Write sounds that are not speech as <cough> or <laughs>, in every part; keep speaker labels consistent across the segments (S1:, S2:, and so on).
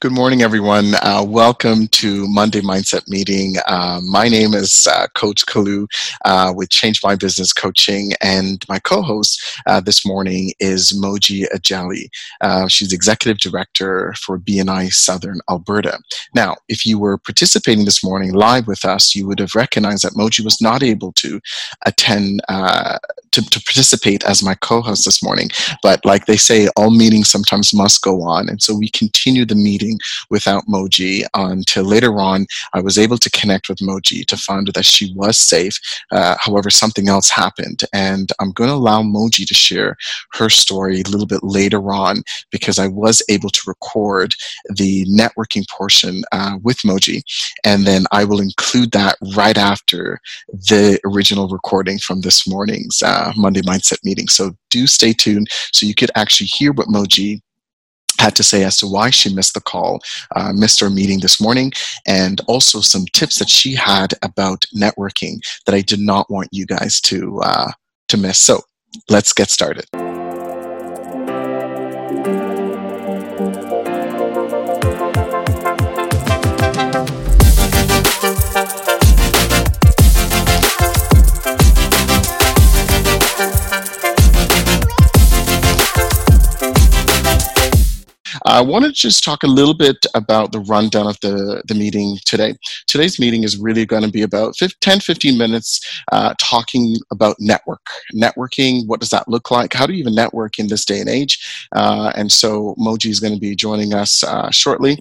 S1: Good morning, everyone. Uh, welcome to Monday Mindset Meeting. Uh, my name is uh, Coach Kalu uh, with Change My Business Coaching, and my co host uh, this morning is Moji Ajali. Uh, she's Executive Director for BNI Southern Alberta. Now, if you were participating this morning live with us, you would have recognized that Moji was not able to attend to, to participate as my co-host this morning. But like they say, all meetings sometimes must go on, and so we continue the meeting without Moji until later on. I was able to connect with Moji to find that she was safe. Uh, however, something else happened, and I'm going to allow Moji to share her story a little bit later on because I was able to record the networking portion uh, with Moji, and then I will include that right after the original recording from this morning's. Uh, Monday Mindset meeting. So do stay tuned so you could actually hear what Moji had to say as to why she missed the call, uh, missed our meeting this morning, and also some tips that she had about networking that I did not want you guys to uh, to miss. So let's get started. I want to just talk a little bit about the rundown of the, the meeting today. Today's meeting is really going to be about 10, 15 minutes uh, talking about network. Networking, what does that look like? How do you even network in this day and age? Uh, and so Moji is going to be joining us uh, shortly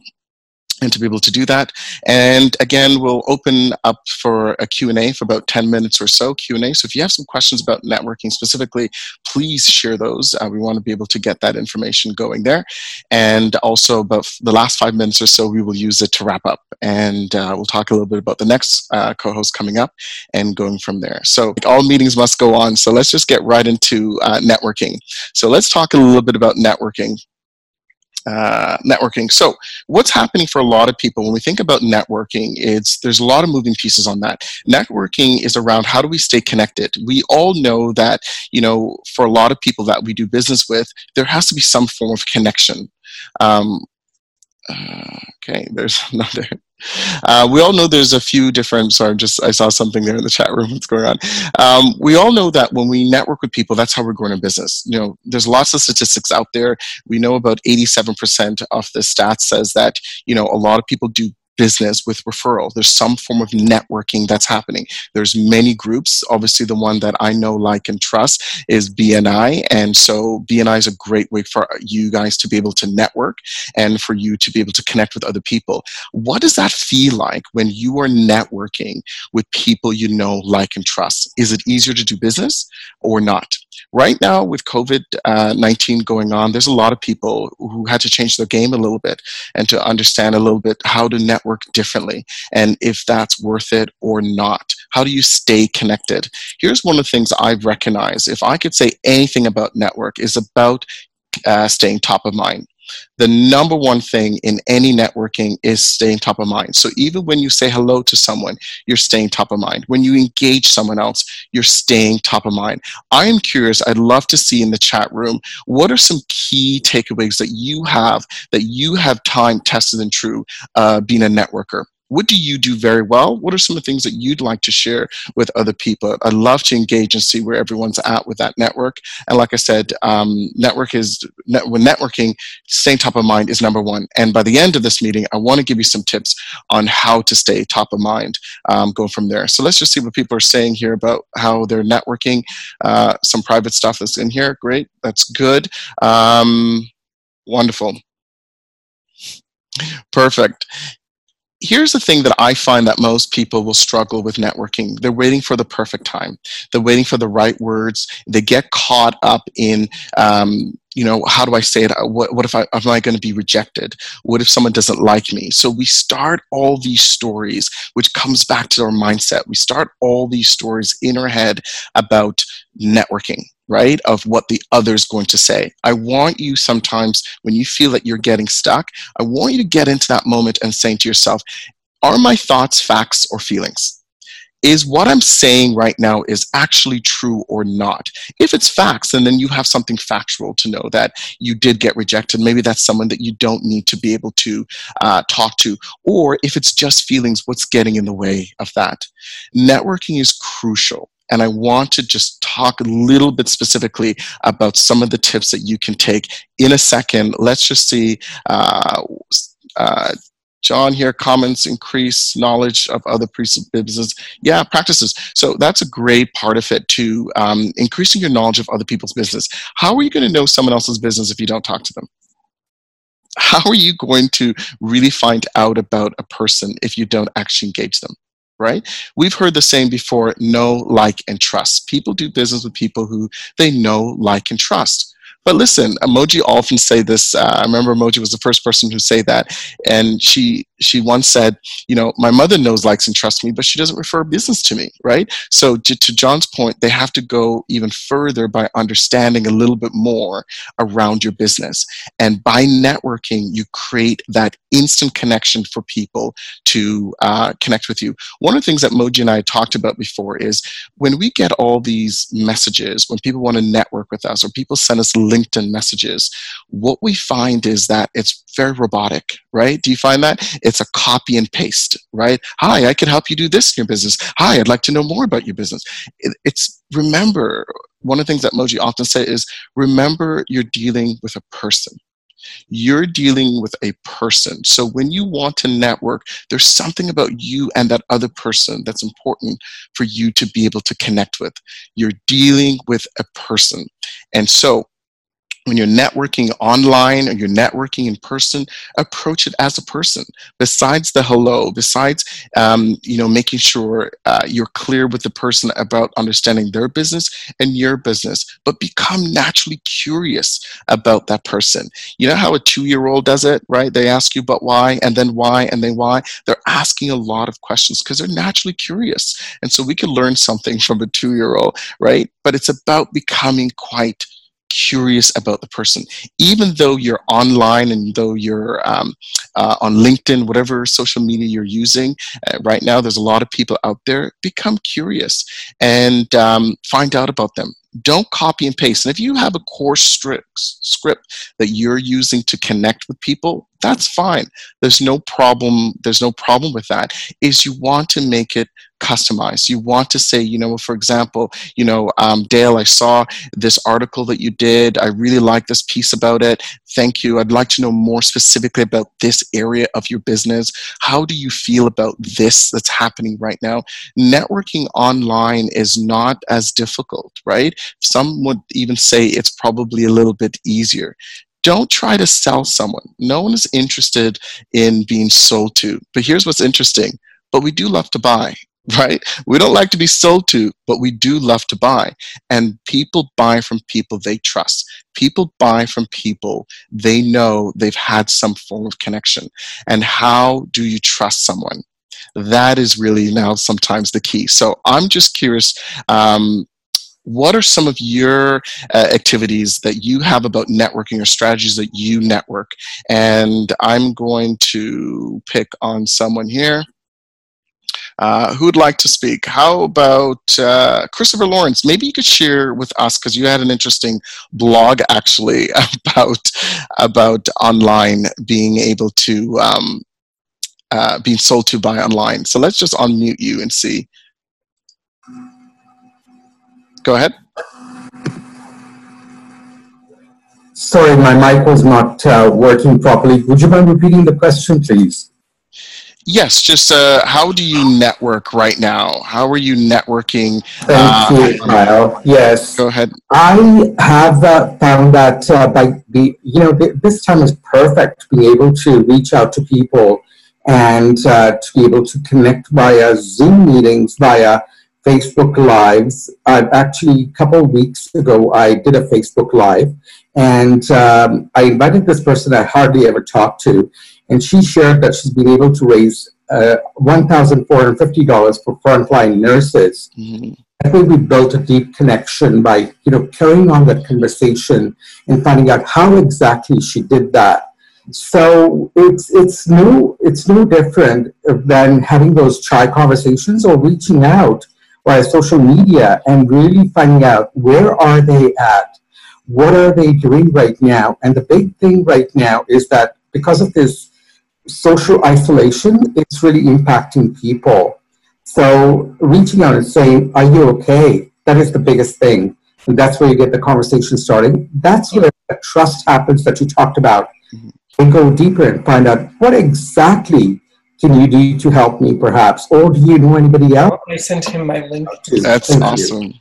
S1: and to be able to do that. And again, we'll open up for a Q&A for about 10 minutes or so Q&A. So if you have some questions about networking specifically, please share those. Uh, we want to be able to get that information going there. And also about the last five minutes or so, we will use it to wrap up. And uh, we'll talk a little bit about the next uh, co-host coming up and going from there. So all meetings must go on. So let's just get right into uh, networking. So let's talk a little bit about networking. Uh, networking. So, what's happening for a lot of people when we think about networking? It's there's a lot of moving pieces on that. Networking is around how do we stay connected. We all know that you know for a lot of people that we do business with, there has to be some form of connection. Um, uh, okay, there's <laughs> another. Uh, we all know there's a few different. Sorry, just I saw something there in the chat room. <laughs> What's going on? Um, we all know that when we network with people, that's how we're growing a business. You know, there's lots of statistics out there. We know about 87% of the stats says that you know a lot of people do business with referral. There's some form of networking that's happening. There's many groups. Obviously, the one that I know, like, and trust is BNI. And so BNI is a great way for you guys to be able to network and for you to be able to connect with other people. What does that feel like when you are networking with people you know, like, and trust? Is it easier to do business or not? Right now with covid-19 going on there's a lot of people who had to change their game a little bit and to understand a little bit how to network differently and if that's worth it or not. How do you stay connected? Here's one of the things i've recognized. If i could say anything about network is about uh, staying top of mind the number one thing in any networking is staying top of mind. So even when you say hello to someone, you're staying top of mind. When you engage someone else, you're staying top of mind. I am curious, I'd love to see in the chat room, what are some key takeaways that you have that you have time tested and true uh, being a networker? What do you do very well? What are some of the things that you'd like to share with other people? I'd love to engage and see where everyone's at with that network. And like I said, um, network is net, when networking, staying top of mind is number one. And by the end of this meeting, I want to give you some tips on how to stay top of mind um, going from there. So let's just see what people are saying here about how they're networking. Uh, some private stuff that's in here. Great, that's good. Um, wonderful. Perfect here's the thing that I find that most people will struggle with networking. They're waiting for the perfect time. They're waiting for the right words. They get caught up in, um, you know, how do I say it? What, what if I am I going to be rejected? What if someone doesn't like me? So we start all these stories, which comes back to our mindset. We start all these stories in our head about networking right, of what the other's going to say. I want you sometimes, when you feel that you're getting stuck, I want you to get into that moment and saying to yourself, are my thoughts facts or feelings? is what I'm saying right now is actually true or not? If it's facts, and then you have something factual to know that you did get rejected. Maybe that's someone that you don't need to be able to uh, talk to. Or if it's just feelings, what's getting in the way of that? Networking is crucial. And I want to just talk a little bit specifically about some of the tips that you can take in a second. Let's just see. Uh, uh, John here comments increase knowledge of other businesses. Yeah, practices. So that's a great part of it to um, increasing your knowledge of other people's business. How are you going to know someone else's business if you don't talk to them? How are you going to really find out about a person if you don't actually engage them? Right? We've heard the saying before know, like, and trust. People do business with people who they know, like, and trust. But listen, Moji often say this. Uh, I remember Moji was the first person to say that, and she she once said, you know, my mother knows, likes, and trusts me, but she doesn't refer business to me, right? So to, to John's point, they have to go even further by understanding a little bit more around your business, and by networking, you create that instant connection for people to uh, connect with you. One of the things that Moji and I talked about before is when we get all these messages, when people want to network with us, or people send us links LinkedIn messages, what we find is that it's very robotic, right? Do you find that? It's a copy and paste, right? Hi, I can help you do this in your business. Hi, I'd like to know more about your business. It's remember, one of the things that Moji often say is remember you're dealing with a person you're dealing with a person. So when you want to network, there's something about you and that other person that's important for you to be able to connect with. You're dealing with a person. And so when you're networking online or you're networking in person, approach it as a person. Besides the hello, besides um, you know making sure uh, you're clear with the person about understanding their business and your business, but become naturally curious about that person. You know how a two-year-old does it, right? They ask you but why, and then why, and then why. They're asking a lot of questions because they're naturally curious, and so we can learn something <laughs> from a two-year-old, right? But it's about becoming quite curious about the person. Even though you're online and though you're um, uh, on LinkedIn, whatever social media you're using, uh, right now there's a lot of people out there, become curious and um, find out about them. Don't copy and paste. And if you have a course script that you're using to connect with people, that's fine. There's no problem. There's no problem with that. Is you want to make it customized. You want to say, you know, for example, you know, um, Dale, I saw this article that you did. I really like this piece about it. Thank you. I'd like to know more specifically about this area of your business. How do you feel about this that's happening right now? Networking online is not as difficult, right? Some would even say it's probably a little bit easier don't try to sell someone. No one is interested in being sold to. But here's what's interesting. But we do love to buy <laughs> right? We don't like to be sold to, but we do love to buy. And people buy from people they trust. People buy from people they know they've had some form of connection. And how do you trust someone? That is really now sometimes the key. So I'm just curious. Um, what are some of your uh, activities that you have about networking or strategies that you network? And I'm going to pick on someone here. Uh, who would like to speak? How about uh, Christopher Lawrence? Maybe you could share with us because you had an interesting blog actually <laughs> about about online being able to um, uh, being sold to by online. So let's just unmute you and see. Go ahead.
S2: Sorry, my mic was not uh, working properly. Would you mind repeating the question, please?
S1: Yes, just uh, how do you network right now? How are you networking?
S2: Thank uh, you, Kyle. Yes.
S1: Go ahead.
S2: I have uh, found that uh, by the, you know, this time is perfect to be able to reach out to people and uh, to be able to connect via Zoom meetings, via Facebook Lives. I've actually, a couple of weeks ago, I did a Facebook Live and um, I invited this person I hardly ever talked to and she shared that she's been able to raise uh, $1,450 for frontline nurses. Mm-hmm. I think we built a deep connection by, you know, carrying on that conversation and finding out how exactly she did that. So it's it's no it's no different than having those chai conversations or reaching out via social media and really finding out where are they at, what are they doing right now, and the big thing right now is that because of this social isolation, it's really impacting people. So reaching out and saying, "Are you okay?" That is the biggest thing, and that's where you get the conversation starting. That's where that trust happens that you talked about. Mm-hmm and go deeper and find out what exactly can you do to help me perhaps or do you know anybody else
S3: i sent him my link
S1: that's Thank awesome you.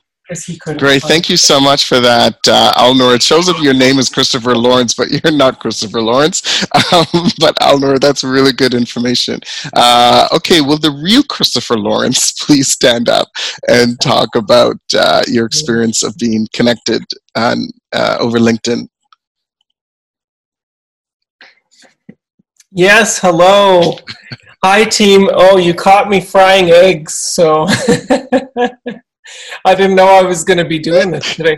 S1: Great, thank you so much for that, uh, Alnor. It shows up your name is Christopher Lawrence, but you're not Christopher Lawrence. <laughs> Um, but Alnor, that's really good information. Uh, okay, will the real Christopher Lawrence <laughs> please stand up and talk about uh, your experience of being connected on, uh, over LinkedIn?
S3: Yes, hello. Hi, team. Oh, you caught me frying eggs, so <laughs> I didn't know I was going to be doing this today.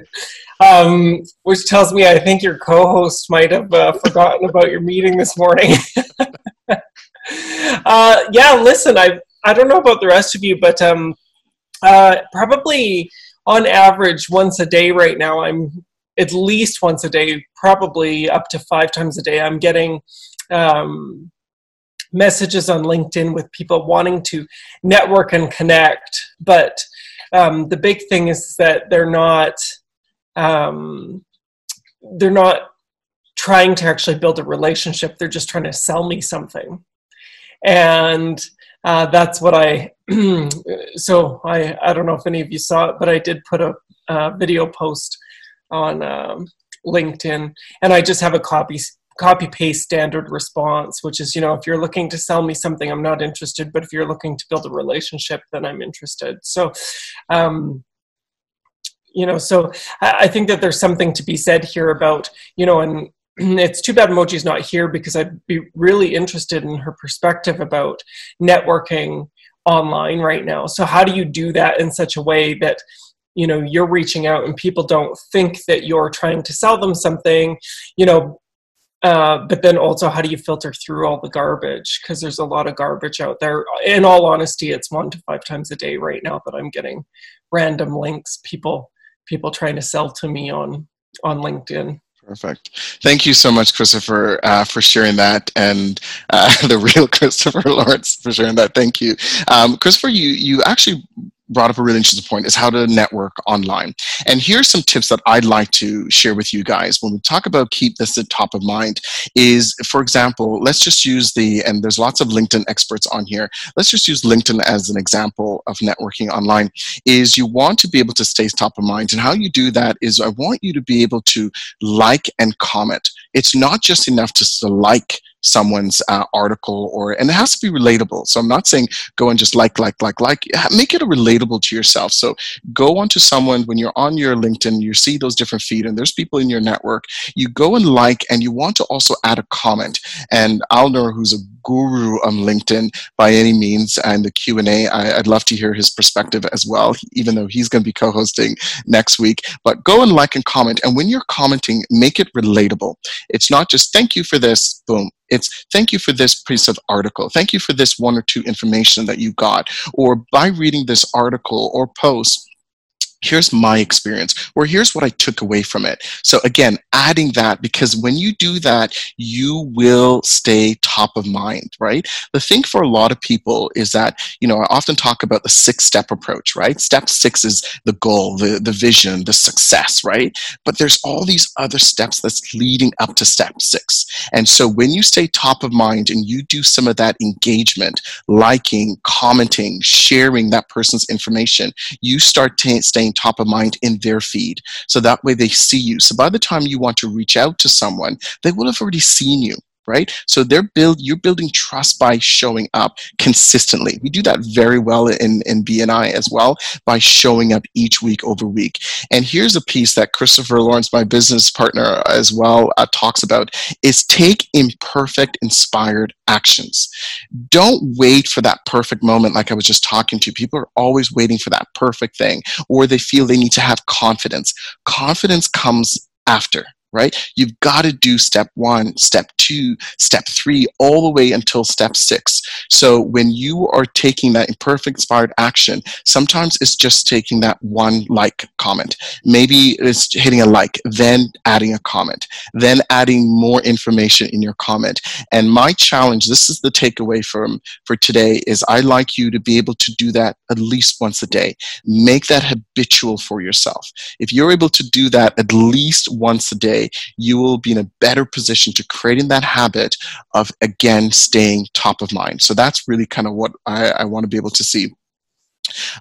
S3: Um, which tells me I think your co host might have uh, forgotten about your meeting this morning. <laughs> uh, yeah, listen, I, I don't know about the rest of you, but um, uh, probably on average once a day right now, I'm at least once a day, probably up to five times a day, I'm getting um, messages on LinkedIn with people wanting to network and connect, but um, the big thing is that they're not um, they're not trying to actually build a relationship. They're just trying to sell me something, and uh, that's what I. <clears throat> so I I don't know if any of you saw it, but I did put a, a video post on um, LinkedIn, and I just have a copy copy paste standard response, which is, you know, if you're looking to sell me something, I'm not interested, but if you're looking to build a relationship, then I'm interested. So, um, you know, so I think that there's something to be said here about, you know, and <clears throat> it's too bad Moji's not here because I'd be really interested in her perspective about networking online right now. So, how do you do that in such a way that you know you're reaching out and people don't think that you're trying to sell them something you know uh, but then also, how do you filter through all the garbage? Because there's a lot of garbage out there. In all honesty, it's one to five times a day right now that I'm getting random links, people people trying to sell to me on on LinkedIn.
S1: Perfect. Thank you so much, Christopher, uh, for sharing that, and uh, <laughs> the real Christopher Lawrence for sharing that. Thank you, um, Christopher. You you actually brought up a really interesting point is how to network online. And here's some tips that I'd like to share with you guys when we talk about keep this at top of mind is for example, let's just use the and there's lots of LinkedIn experts on here. Let's just use LinkedIn as an example of networking online is you want to be able to stay top of mind and how you do that is I want you to be able to like and comment. It's not just enough to like someone's uh, article or and it has to be relatable. So i'm not saying go and just like like like like. Make it relatable to yourself. So go onto someone when you're on your linkedin you see those different feed and there's people in your network. You go and like and you want to also add a comment. And alnor who's a guru on linkedin by any means and the q&a I, i'd love to hear his perspective as well even though he's going to be co-hosting next week. But go and like and comment. And when you're commenting make it relatable. It's not just thank you for this. Boom it's thank you for this piece of article. Thank you for this one or two information that you got. Or by reading this article or post, here's my experience or here's what i took away from it. So again adding that because when you do that you will stay top of mind right? The thing for a lot of people is that you know i often talk about the six step approach right? Step six is the goal the, the vision the success right? But there's all these other steps that's leading up to step six. And so when you stay top of mind and you do some of that engagement liking commenting sharing that person's information you start t- staying staying top of mind in their feed. So that way they see you. So by the time you want to reach out to someone, they will have already seen you right? So they're build you're building trust by showing up consistently. We do that very well in in bni as well by showing up each week over week. And here's a piece that christopher lawrence my business partner as well uh, talks about is take imperfect inspired actions. Don't wait for that perfect moment like i was just talking to people are always waiting for that perfect thing or they feel they need to have confidence. Confidence comes after right? You've got to do step one, step two, step three, all the way until step six. So when you are taking that imperfect inspired action, sometimes it's just taking that one like comment. Maybe it's hitting a like, then adding a comment, then adding more information in your comment. And my challenge, this is the takeaway from for today, is I like you to be able to do that at least once a day. Make that habitual for yourself. If you're able to do that at least once a day, you will be in a better position to creating that habit of again staying top of mind. So that's really kind of what I, I want to be able to see.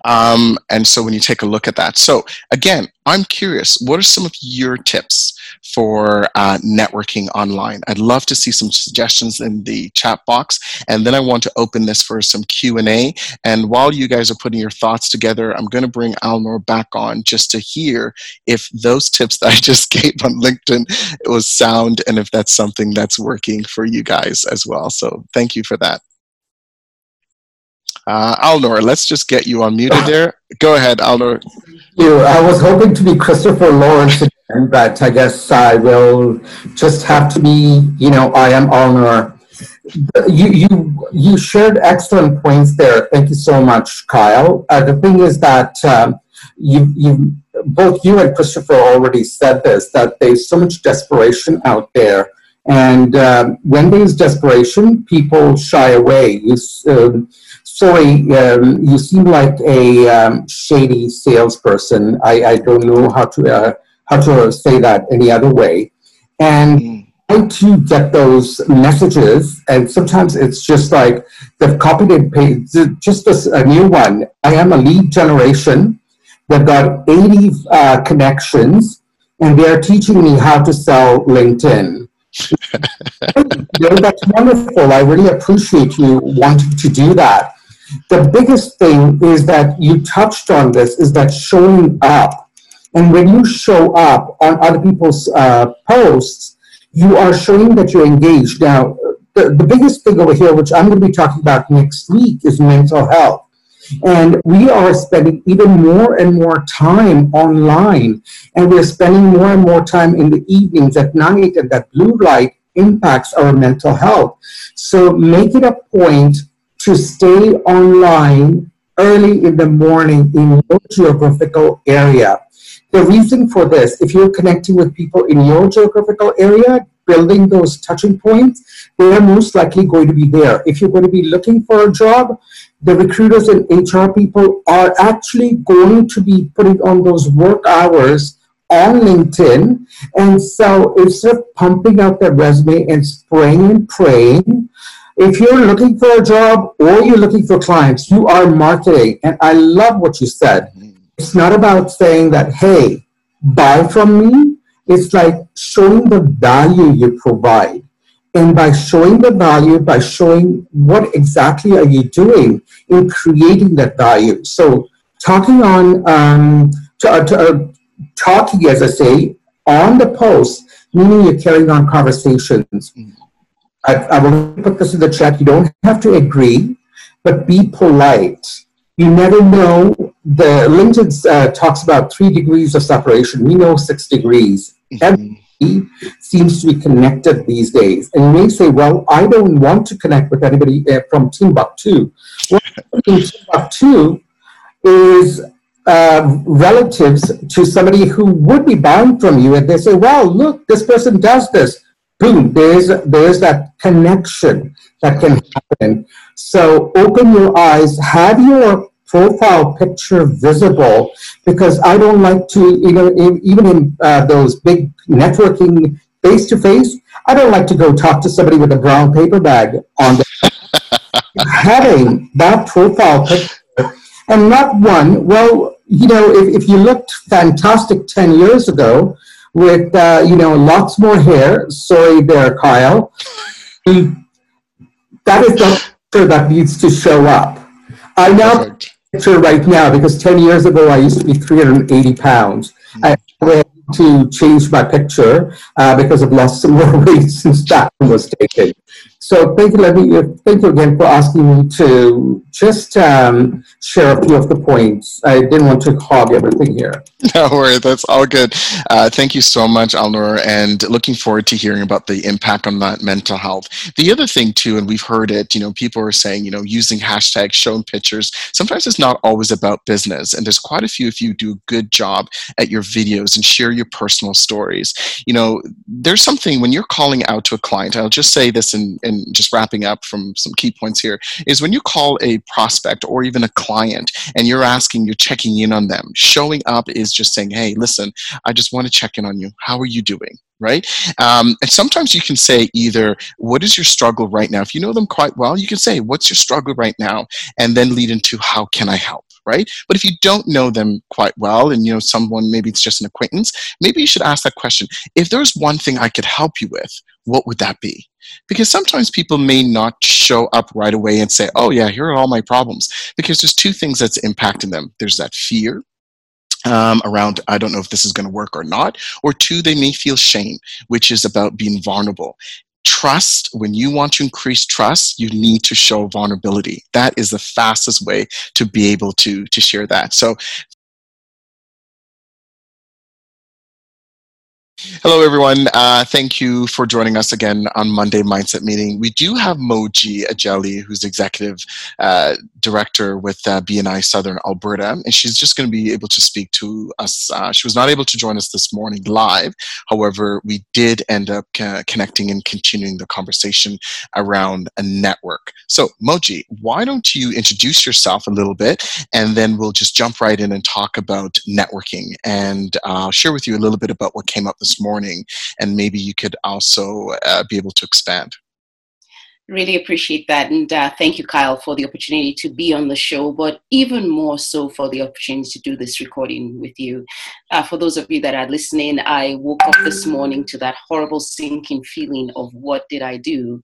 S1: Um, and so when you take a look at that, so again, I'm curious, what are some of your tips for uh, networking online? I'd love to see some suggestions in the chat box, and then I want to open this for some Q and A. And while you guys are putting your thoughts together, I'm going to bring Alnor back on just to hear if those tips that I just <laughs> gave on LinkedIn was sound, and if that's something that's working for you guys as well. So thank you for that. Uh, Alnor, let's just get you unmuted <laughs> there. Go ahead, Alnor.
S2: You, I was hoping to be Christopher Lawrence again, but I guess I will just have to be, you know, I am Alnor. You, you, you shared excellent points there. Thank you so much, Kyle. Uh, the thing is that um, you, you, both you and Christopher already said this, that there's so much desperation out there. And um, when there's desperation, people shy away. You, um, sorry, um, you seem like a um, shady salesperson. I, I don't know how to uh, how to say that any other way. And mm. I too get those messages, and sometimes it's just like they've copied and pasted just a, a new one. I am a lead generation. They've got 80 uh, connections, and they're teaching me how to sell LinkedIn. <laughs> you know, that's wonderful. I really appreciate you wanting to do that. The biggest thing is that you touched on this is that showing up. And when you show up on other people's uh, posts, you are showing that you're engaged. Now, the, the biggest thing over here, which I'm going to be talking about next week, is mental health. And we are spending even more and more time online, and we're spending more and more time in the evenings at night, and that blue light impacts our mental health. So make it a point to stay online early in the morning in your geographical area. The reason for this, if you're connecting with people in your geographical area, building those touching points, they are most likely going to be there. If you're going to be looking for a job, the recruiters and HR people are actually going to be putting on those work hours on LinkedIn. And so instead of pumping out their resume and spraying and praying, if you're looking for a job or you're looking for clients, you are marketing. And I love what you said. It's not about saying that, hey, buy from me. It's like showing the value you provide. And by showing the value, by showing what exactly are you doing in creating that value. So talking on, um, to, uh, to, uh, talking, as I say, on the post, meaning you're carrying on conversations. I, I will put this in the chat. You don't have to agree, but be polite. You never know. The LinkedIn uh, talks about three degrees of separation. We know six degrees. Mm-hmm. seems to be connected these days. And you may say, well, I don't want to connect with anybody uh, from Timbuktu. Well, Timbuktu is uh, relatives to somebody who would be bound from you, and they say, well, look, this person does this boom, there's, there's that connection that can happen. So open your eyes, have your profile picture visible because I don't like to, you know, even in uh, those big networking face to face, I don't like to go talk to somebody with a brown paper bag on the <laughs> having that profile picture and not one, well, you know, if, if you looked fantastic 10 years ago, with uh, you know lots more hair. Sorry there, Kyle. That is the picture that needs to show up. I now picture right now because 10 years ago I used to be 380 pounds. I to change my picture uh, because I've lost some <laughs> more weight since that was taken. So thank you, Levy. Thank you again for asking me to just um, share a few of the points. I didn't want to hog everything here. <laughs>
S1: No worry, that's all good. Uh, thank you so much, Alnor, and looking forward to hearing about the impact on that mental health. The other thing too, and we've heard it, you know, people are saying, you know, using hashtags, showing pictures. Sometimes it's not always about business, and there's quite a few if you do a good job at your videos and share your personal stories. You know, there's something when you're calling out to a client. I'll just say this in just wrapping up from some key points here is when you call a prospect or even a client and you're asking, you're checking in on them, showing up is just saying, hey, listen, I just want to check in on you. How are you doing? Right? Um, and sometimes you can say either, what is your struggle right now? If you know them quite well, you can say, what's your struggle right now? And then lead into, how can I help? Right? But if you don't know them quite well and you know someone, maybe it's just an acquaintance, maybe you should ask that question. If there's one thing I could help you with, what would that be? Because sometimes people may not show up right away and say, oh, yeah, here are all my problems. Because there's two things that's impacting them there's that fear. Um, around, I don't know if this is going to work or not. Or two, they may feel shame, which is about being vulnerable trust when you want to increase trust you need to show vulnerability that is the fastest way to be able to to share that so Hello, everyone. Uh, thank you for joining us again on Monday Mindset Meeting. We do have Moji Ajeli, who's executive uh, director with uh, BNI Southern Alberta, and she's just going to be able to speak to us. Uh, she was not able to join us this morning live. However, we did end up connecting and continuing the conversation around a network. So, Moji, why don't you introduce yourself a little bit, and then we'll just jump right in and talk about networking, and I'll share with you a little bit about what came up this this morning, and maybe you could also uh, be able to expand.
S4: Really appreciate that. And uh, thank you, Kyle, for the opportunity to be on the show, but even more so for the opportunity to do this recording with you. Uh, for those of you that are listening, I woke up this morning to that horrible sinking feeling of what did I do?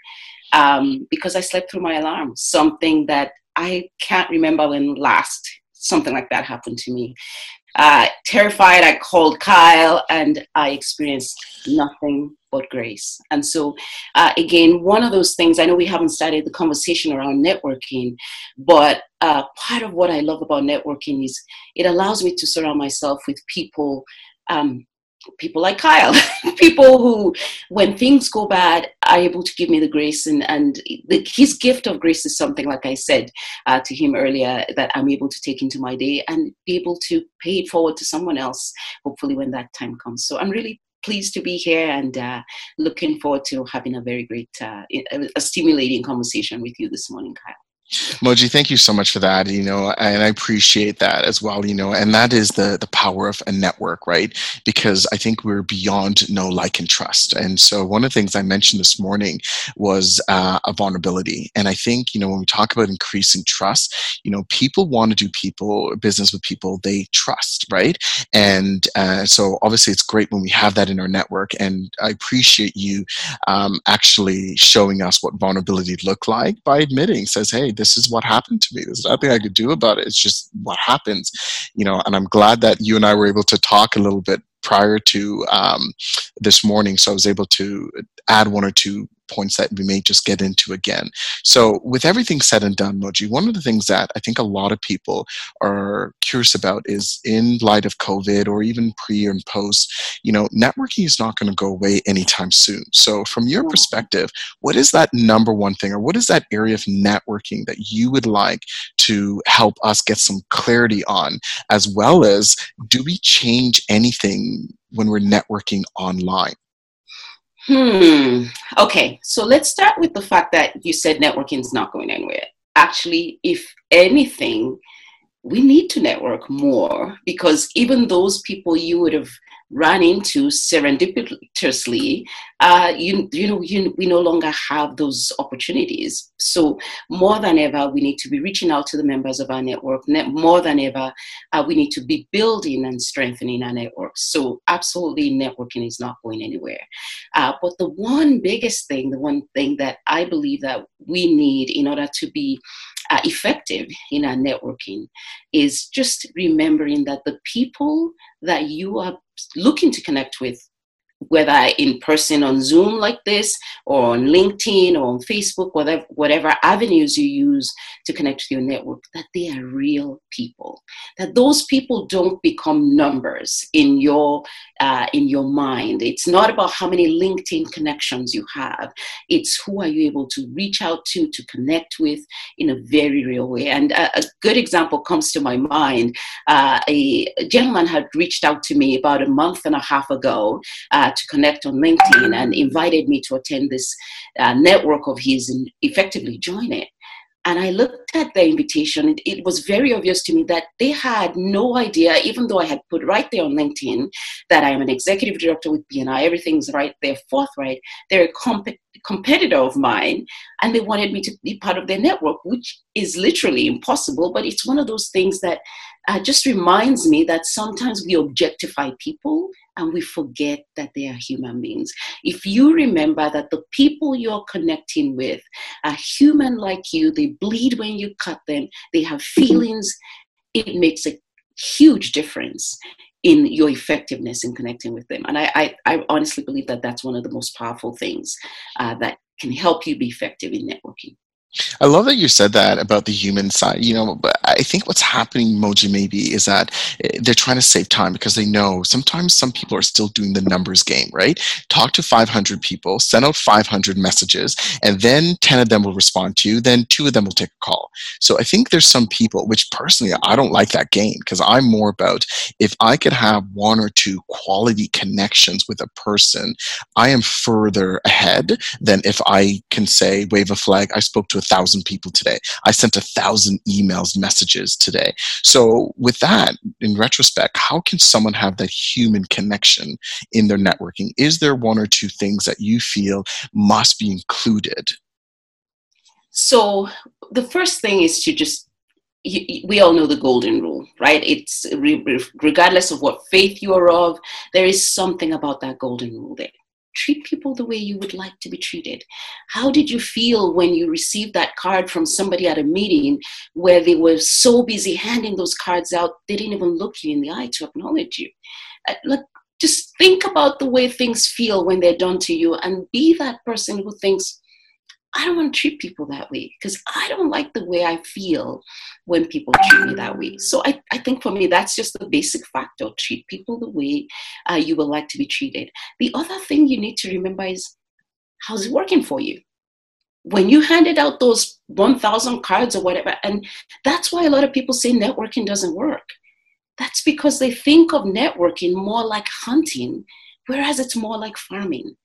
S4: Um, because I slept through my alarm, something that I can't remember when last something like that happened to me uh, terrified, I called Kyle and I experienced nothing but grace. And so, uh, again, one of those things, I know we haven't started the conversation around networking, but uh, part of what I love about networking is it allows me to surround myself with people um, people like Kyle, <laughs> people who, when things go bad, are able to give me the grace. And, and the, his gift of grace is something, like I said uh, to him earlier, that I'm able to take into my day and be able to pay it forward to someone else, hopefully, when that time comes. So I'm really pleased to be here and uh, looking forward to having a very great, uh, a stimulating conversation with you this morning, Kyle.
S1: Moji, thank you so much for that. You know, and I appreciate that as well. You know, and that is the the power of a network, right? Because I think we're beyond know, like, and trust. And so, one of the things I mentioned this morning was uh, a vulnerability. And I think you know when we talk about increasing trust, you know, people want to do people business with people they trust, right? And uh, so, obviously, it's great when we have that in our network. And I appreciate you um, actually showing us what vulnerability look like by admitting, says, "Hey." this is what happened to me. There's nothing I could do about it. It's just what happens, you know. And I'm glad that you and I were able to talk a little bit prior to um, this morning, so I was able to add one or two points that we may just get into again. So, with everything said and done, Moji, one of the things that I think a lot of people are curious about is in light of COVID or even pre and post, you know, networking is not going to go away anytime soon. So, from your perspective, what is that number one thing, or what is that area of networking that you would like to help us get some clarity on, as well as do we change anything when we're networking online?
S4: Hmm. Okay. So let's start with the fact that you said networking is not going anywhere. Actually, if anything, we need to network more because even those people you would have run into serendipitously, uh, you, you know, you, we no longer have those opportunities. So more than ever, we need to be reaching out to the members of our network. More than ever, uh, we need to be building and strengthening our network. So absolutely, networking is not going anywhere. Uh, but the one biggest thing, the one thing that I believe that we need in order to be uh, effective in our networking is just remembering that the people that you are looking to connect with whether in person on Zoom like this, or on LinkedIn, or on Facebook, whatever, whatever avenues you use to connect to your network, that they are real people. That those people don't become numbers in your uh, in your mind. It's not about how many LinkedIn connections you have. It's who are you able to reach out to to connect with in a very real way. And a, a good example comes to my mind. Uh, a, a, gentleman had reached out to me about a month and a half ago. Uh, to connect on LinkedIn and invited me to attend this uh, network of his and effectively join it. And I looked at the invitation. It, it, was very obvious to me that they had no idea, even though I had put right there on LinkedIn that I am an executive director with BNI, everything's right there, forthright. They're a comp- competitor of mine, and they wanted me to be part of their network, which is literally impossible. But it's one of those things that uh, just reminds me that sometimes we objectify people and we forget that they are human beings. If you remember that the people you're connecting with are human like you, they bleed when you cut them, they have feelings, it makes a huge difference in your effectiveness in connecting with them. And I, I, I honestly believe that that's one of the most powerful things uh, that can help you be effective in networking.
S1: I love that you said that about the human side. You know, I think what's happening, Moji, maybe, is that eh, they're trying to save time because they know sometimes some people are still doing the numbers game, right? Talk to 500 people, send out 500 messages, and then 10 of them will respond to you, then two of them will take a call. So I think there's some people, which personally I don't like that game because I'm more about if I could have one or two quality connections with a person, I am further ahead than if I can say, wave a flag, I spoke to a thousand people today. I sent a thousand emails, messages today. So, with that, in retrospect, how can someone have that human connection in their networking? Is there one or two things that you feel must be included?
S4: So, the first thing is to just we all know the golden rule, right? It's regardless of what faith you are of, there is something about that golden rule there treat people the way you would like to be treated. How did you feel when you received that card from somebody at a meeting where they were so busy handing those cards out, they didn't even look you in the eye to acknowledge you? Uh, look, just think about the way things feel when they're done to you and be that person who thinks, I don't want to treat people that way because I don't like the way I feel when people treat me that way. So I, I think for me, that's just the basic factor treat people the way uh, you would like to be treated. The other thing you need to remember is how's it working for you? When you handed out those 1,000 cards or whatever, and that's why a lot of people say networking doesn't work. That's because they think of networking more like hunting, whereas it's more like farming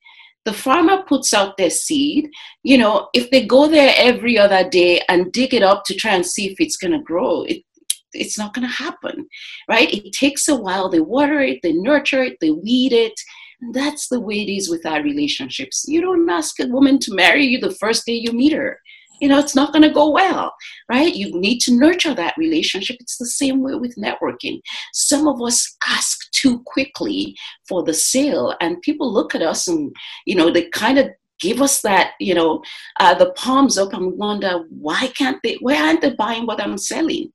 S4: the farmer puts out their seed you know if they go there every other day and dig it up to try and see if it's going to grow it it's not going to happen right? It takes a while. They water it they nurture it they weed it. And that's the way it is with our relationships. You don't ask a woman to marry you the first day you meet her you know it's not going to go well right? You need to nurture that relationship. It's the same way with networking. Some of us ask too quickly for the sale and people look at us and you know they kind of give us that you know uh, the palms up and wonder why can't they why aren't they buying what i'm selling?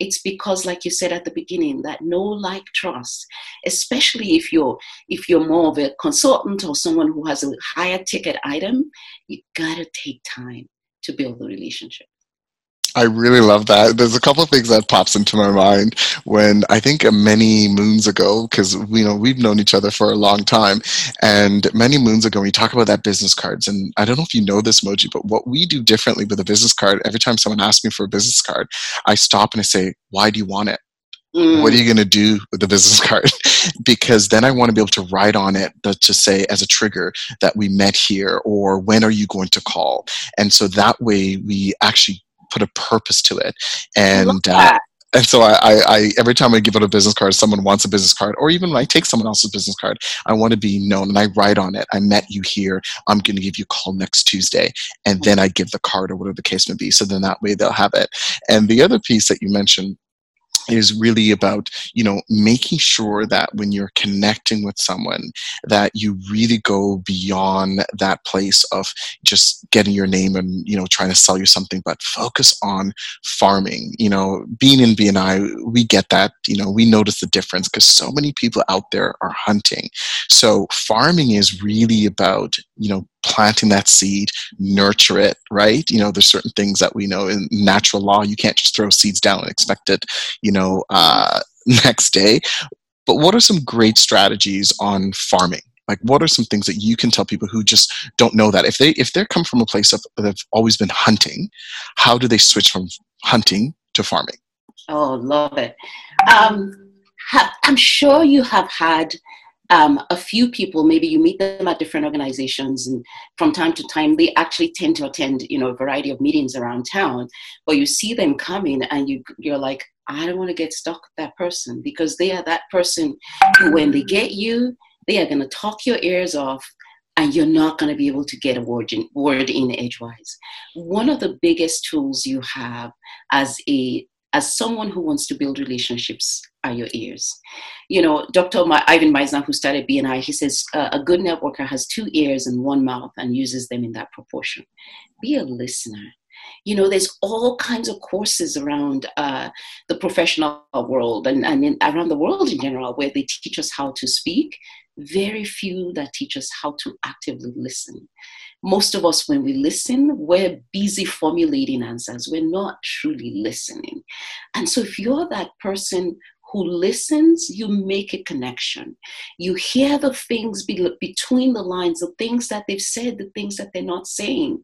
S4: It's because like you said at the beginning that no like trust especially if you're if you're more of a consultant or someone who has a higher ticket item you gotta take time to build the relationship.
S1: I really love that. There's a couple of things that pops into my mind when I think many moons ago, because you know we've known each other for a long time, and many moons ago we talk about that business cards. And I don't know if you know this, Moji, but what we do differently with a business card, every time someone asks me for a business card, I stop and I say, "Why do you want it?" Mm. What are you going to do with the business <laughs> card? because then I want to be able to write on it to say as a trigger that we met here or when are you going to call? And so that way we actually put a purpose to it. And uh, and so I, I, I, every time I give out a business card, someone wants a business card, or even when I take someone else's business card, I want to be known, and I write on it. I met you here. I'm going to give you a call next Tuesday, and then I give the card or whatever the case may be. So then that way they'll have it. And the other piece that you mentioned is really about you know making sure that when you're connecting with someone that you really go beyond that place of just getting your name and you know trying to sell you something but focus on farming. You know being in bni we get that you know we notice the difference because so many people out there are hunting. So farming is really about you know planting that seed, nurture it, right? You know, there's certain things that we know in natural law, you can't just throw seeds down and expect it, you know, uh, <laughs> next day. But what are some great strategies on farming? Like, what are some things that you can tell people who just don't know that if they if they come from a place of they've always been hunting, how do they switch from hunting to farming?
S4: Oh, love it. Um, I'm sure you have had um, a few people, maybe you meet them at different organizations, and from time to time, they actually tend to attend, you know, a variety of meetings around town. But you see them coming, and you you're like, I don't want to get stuck with that person because they are that person who, when they get you, they are going to talk your ears off and you're not going to be able to get a word in, word in edgewise. One of the biggest tools you have as a as someone who wants to build relationships are your ears. You know, Dr. Ivan Misner, who started BNI, he says uh, a good networker has two ears and one mouth and uses them in that proportion. Be a listener. You know, there's all kinds of courses around uh, the professional world and, and in, around the world in general where they teach us how to speak. Very few that teach us how to actively listen most of us, when we listen, we're busy formulating answers. We're not truly listening. And so, if you're that person who listens, you make a connection. You hear the things be- between the lines, the things that they've said, the things that they're not saying.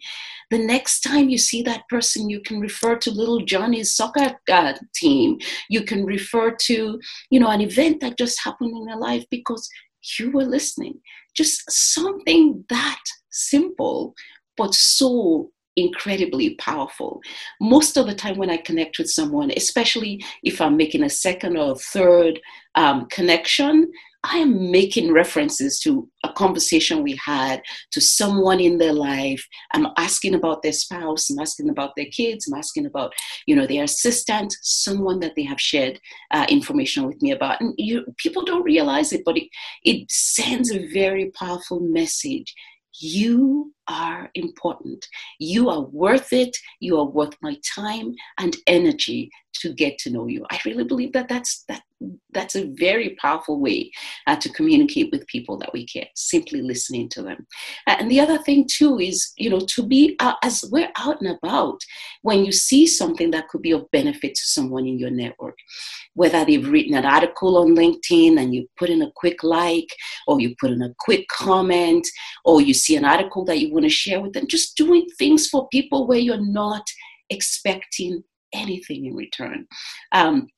S4: The next time you see that person, you can refer to little Johnny's soccer uh, team. You can refer to, you know, an event that just happened in their life because you were listening. Just something that simple, but so incredibly powerful. Most of the time, when I connect with someone, especially if I'm making a second or third um, connection, I am making references to a conversation we had, to someone in their life. I'm asking about their spouse, I'm asking about their kids, I'm asking about, you know, their assistant, someone that they have shared uh, information with me about. And you, people don't realize it, but it, it sends a very powerful message you are important. You are worth it. You are worth my time and energy to get to know you. I really believe that that's that that's a very powerful way uh, to communicate with people that we care. Simply listening to them. Uh, and the other thing too is you know to be uh, as we're out and about when you see something that could be of benefit to someone in your network, whether they've written an article on LinkedIn and you put in a quick like, or you put in a quick comment, or you see an article that you want to share with them. Just doing things for people where you're not expecting anything in return. Um,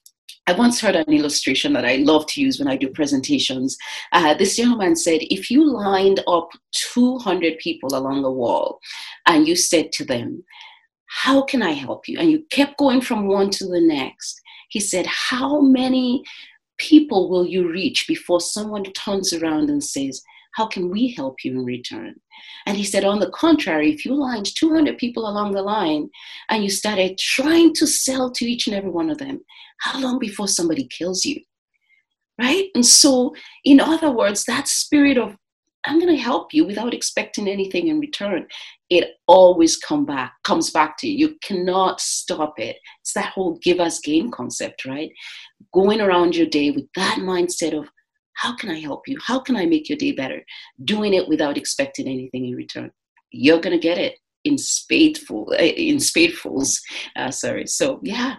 S4: I once heard an illustration that I love to use when I do presentations. Uh, this gentleman said, if you lined up 200 people along a wall and you said to them, How can I help you? And you kept going from one to the next, he said, How many people will you reach before someone turns around and says, how can we help you in return? And he said, on the contrary, if you lined 200 people along the line and you started trying to sell to each and every one of them, how long before somebody kills you? Right? And so, in other words, that spirit of I'm going to help you without expecting anything in return. It always come back, comes back to you. You cannot stop it. It's that whole Givers Gain concept, right? Going around your day with that mindset of how can I help you? How can I make your day better? Doing it without expecting anything in return. You're gonna get it in spadeful, eh, in spadefuls. Uh, sorry. So yeah,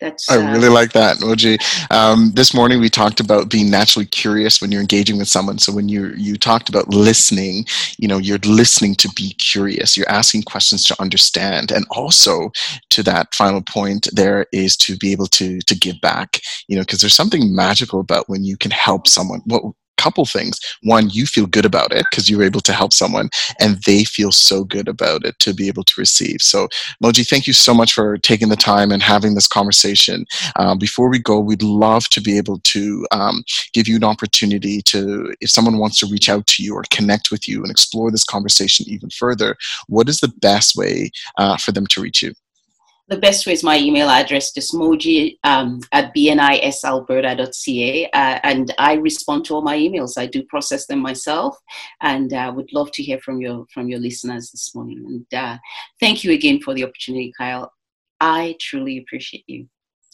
S4: that's,
S1: I really uh, like that, Moji. Um, this morning we talked about being naturally curious when you're engaging with someone. So when you you talked about listening, you know, you're listening to be curious. You're asking questions to understand, and also to that final point, there is to be able to to give back. You know, because there's something magical about when you can help someone. What couple things. One, you feel good about it because you were able to help someone, and they feel so good about it to be able to receive. So, Moji, thank you so much for taking the time and having this conversation. Uh, before we go, we'd love to be able to um, give you an opportunity to, if someone wants to reach out to you or connect with you and explore this conversation even further, what is the best way uh, for them to reach you?
S4: The best way is my email address, just moji um, at bnisalberta.ca. Uh, and I respond to all my emails. I do process them myself and uh, would love to hear from your, from your listeners this morning. And uh, thank you again for the opportunity, Kyle. I truly appreciate you.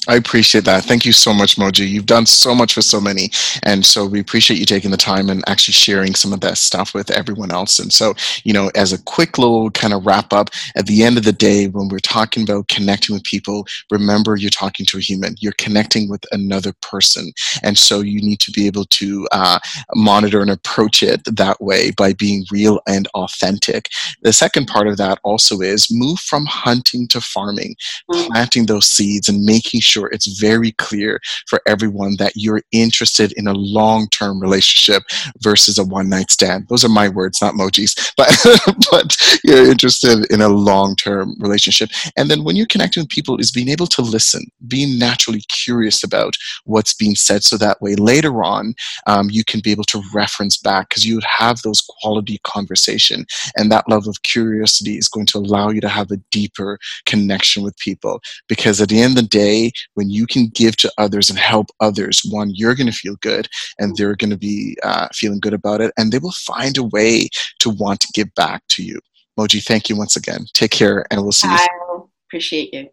S1: I appreciate that. Thank you so much, Moji. You've done so much for so many. And so we appreciate you taking the time and actually sharing some of that stuff with everyone else. And so, you know, as a quick little kind of wrap up, at the end of the day, when we're talking about connecting with people, remember you're talking to a human, you're connecting with another person. And so you need to be able to uh, monitor and approach it that way by being real and authentic. The second part of that also is move from hunting to farming, mm. planting those seeds and making sure sure it's very clear for everyone that you're interested in a long term relationship versus a one night stand. Those are my words, not Moji's, <laughs> but, but you're interested in a long term relationship. And then when you're connecting with people, is being able to listen, being naturally curious about what's being said so that way later on um, you can be able to reference back because you have those quality conversation and that level of curiosity is going to allow you to have a deeper connection with people because at the end of the day when you can give to others and help others, one, you're going to feel good and they're going to be uh, feeling good about it, and they will find a way to want to give back to you. Moji, thank you once again. Take care, and we'll see you.
S4: I appreciate you.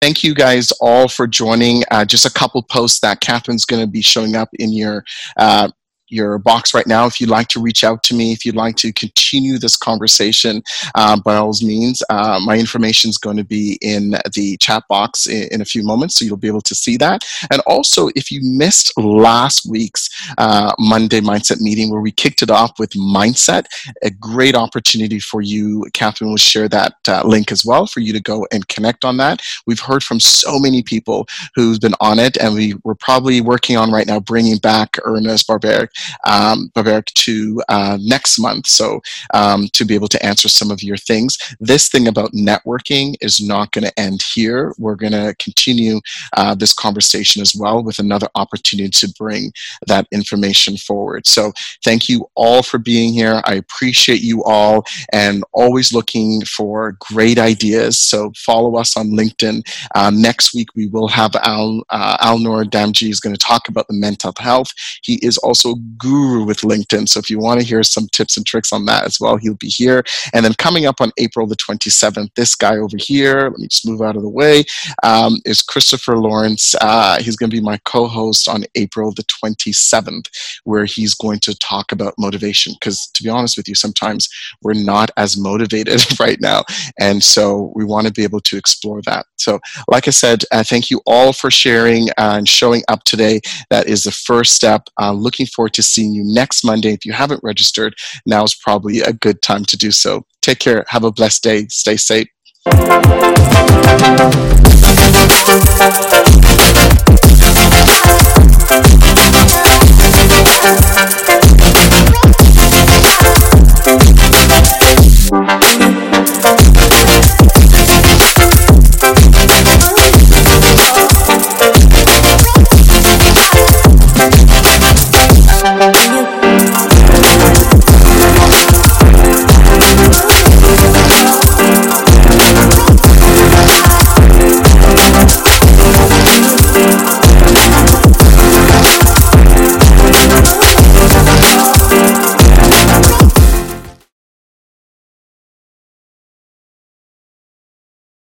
S1: Thank you guys all for joining. Uh, just a couple posts that Catherine's going to be showing up in your uh, your box right now. If you'd like to reach out to me, if you'd like to continue this conversation, uh, by all means, uh, my information is going to be in the chat box in, in, a few moments, so you'll be able to see that. And also, if you missed last week's uh, Monday Mindset meeting where we kicked it off with Mindset, a great opportunity for you. Catherine will share that uh, link as well for you to go and connect on that. We've heard from so many people who've been on it, and we, we're probably working on right now bringing back Ernest Barbaric um, to uh, next month. So um, to be able to answer some of your things. This thing about networking is not going to end here. We're going to continue uh, this conversation as well with another opportunity to bring that information forward. So thank you all for being here. I appreciate you all and always looking for great ideas. So follow us on LinkedIn. Uh, next week we will have Al uh, Alnor Damji is going to talk about the mental health. He is also guru with LinkedIn. So if you want to hear some tips and tricks on that as well, he'll be here. And then coming up on April the 27th, this guy over here, let me just move out of the way, um, is Christopher Lawrence. Uh, he's going to be my co host on April the 27th, where he's going to talk about motivation. Because to be honest with you, sometimes we're not as motivated <laughs> right now. And so we want to be able to explore that. So, like I said, uh, thank you all for sharing and showing up today. That is the first step. Uh, looking forward to to seeing you next Monday. If you haven't registered, now is probably a good time to do so. Take care. Have a blessed day. Stay safe.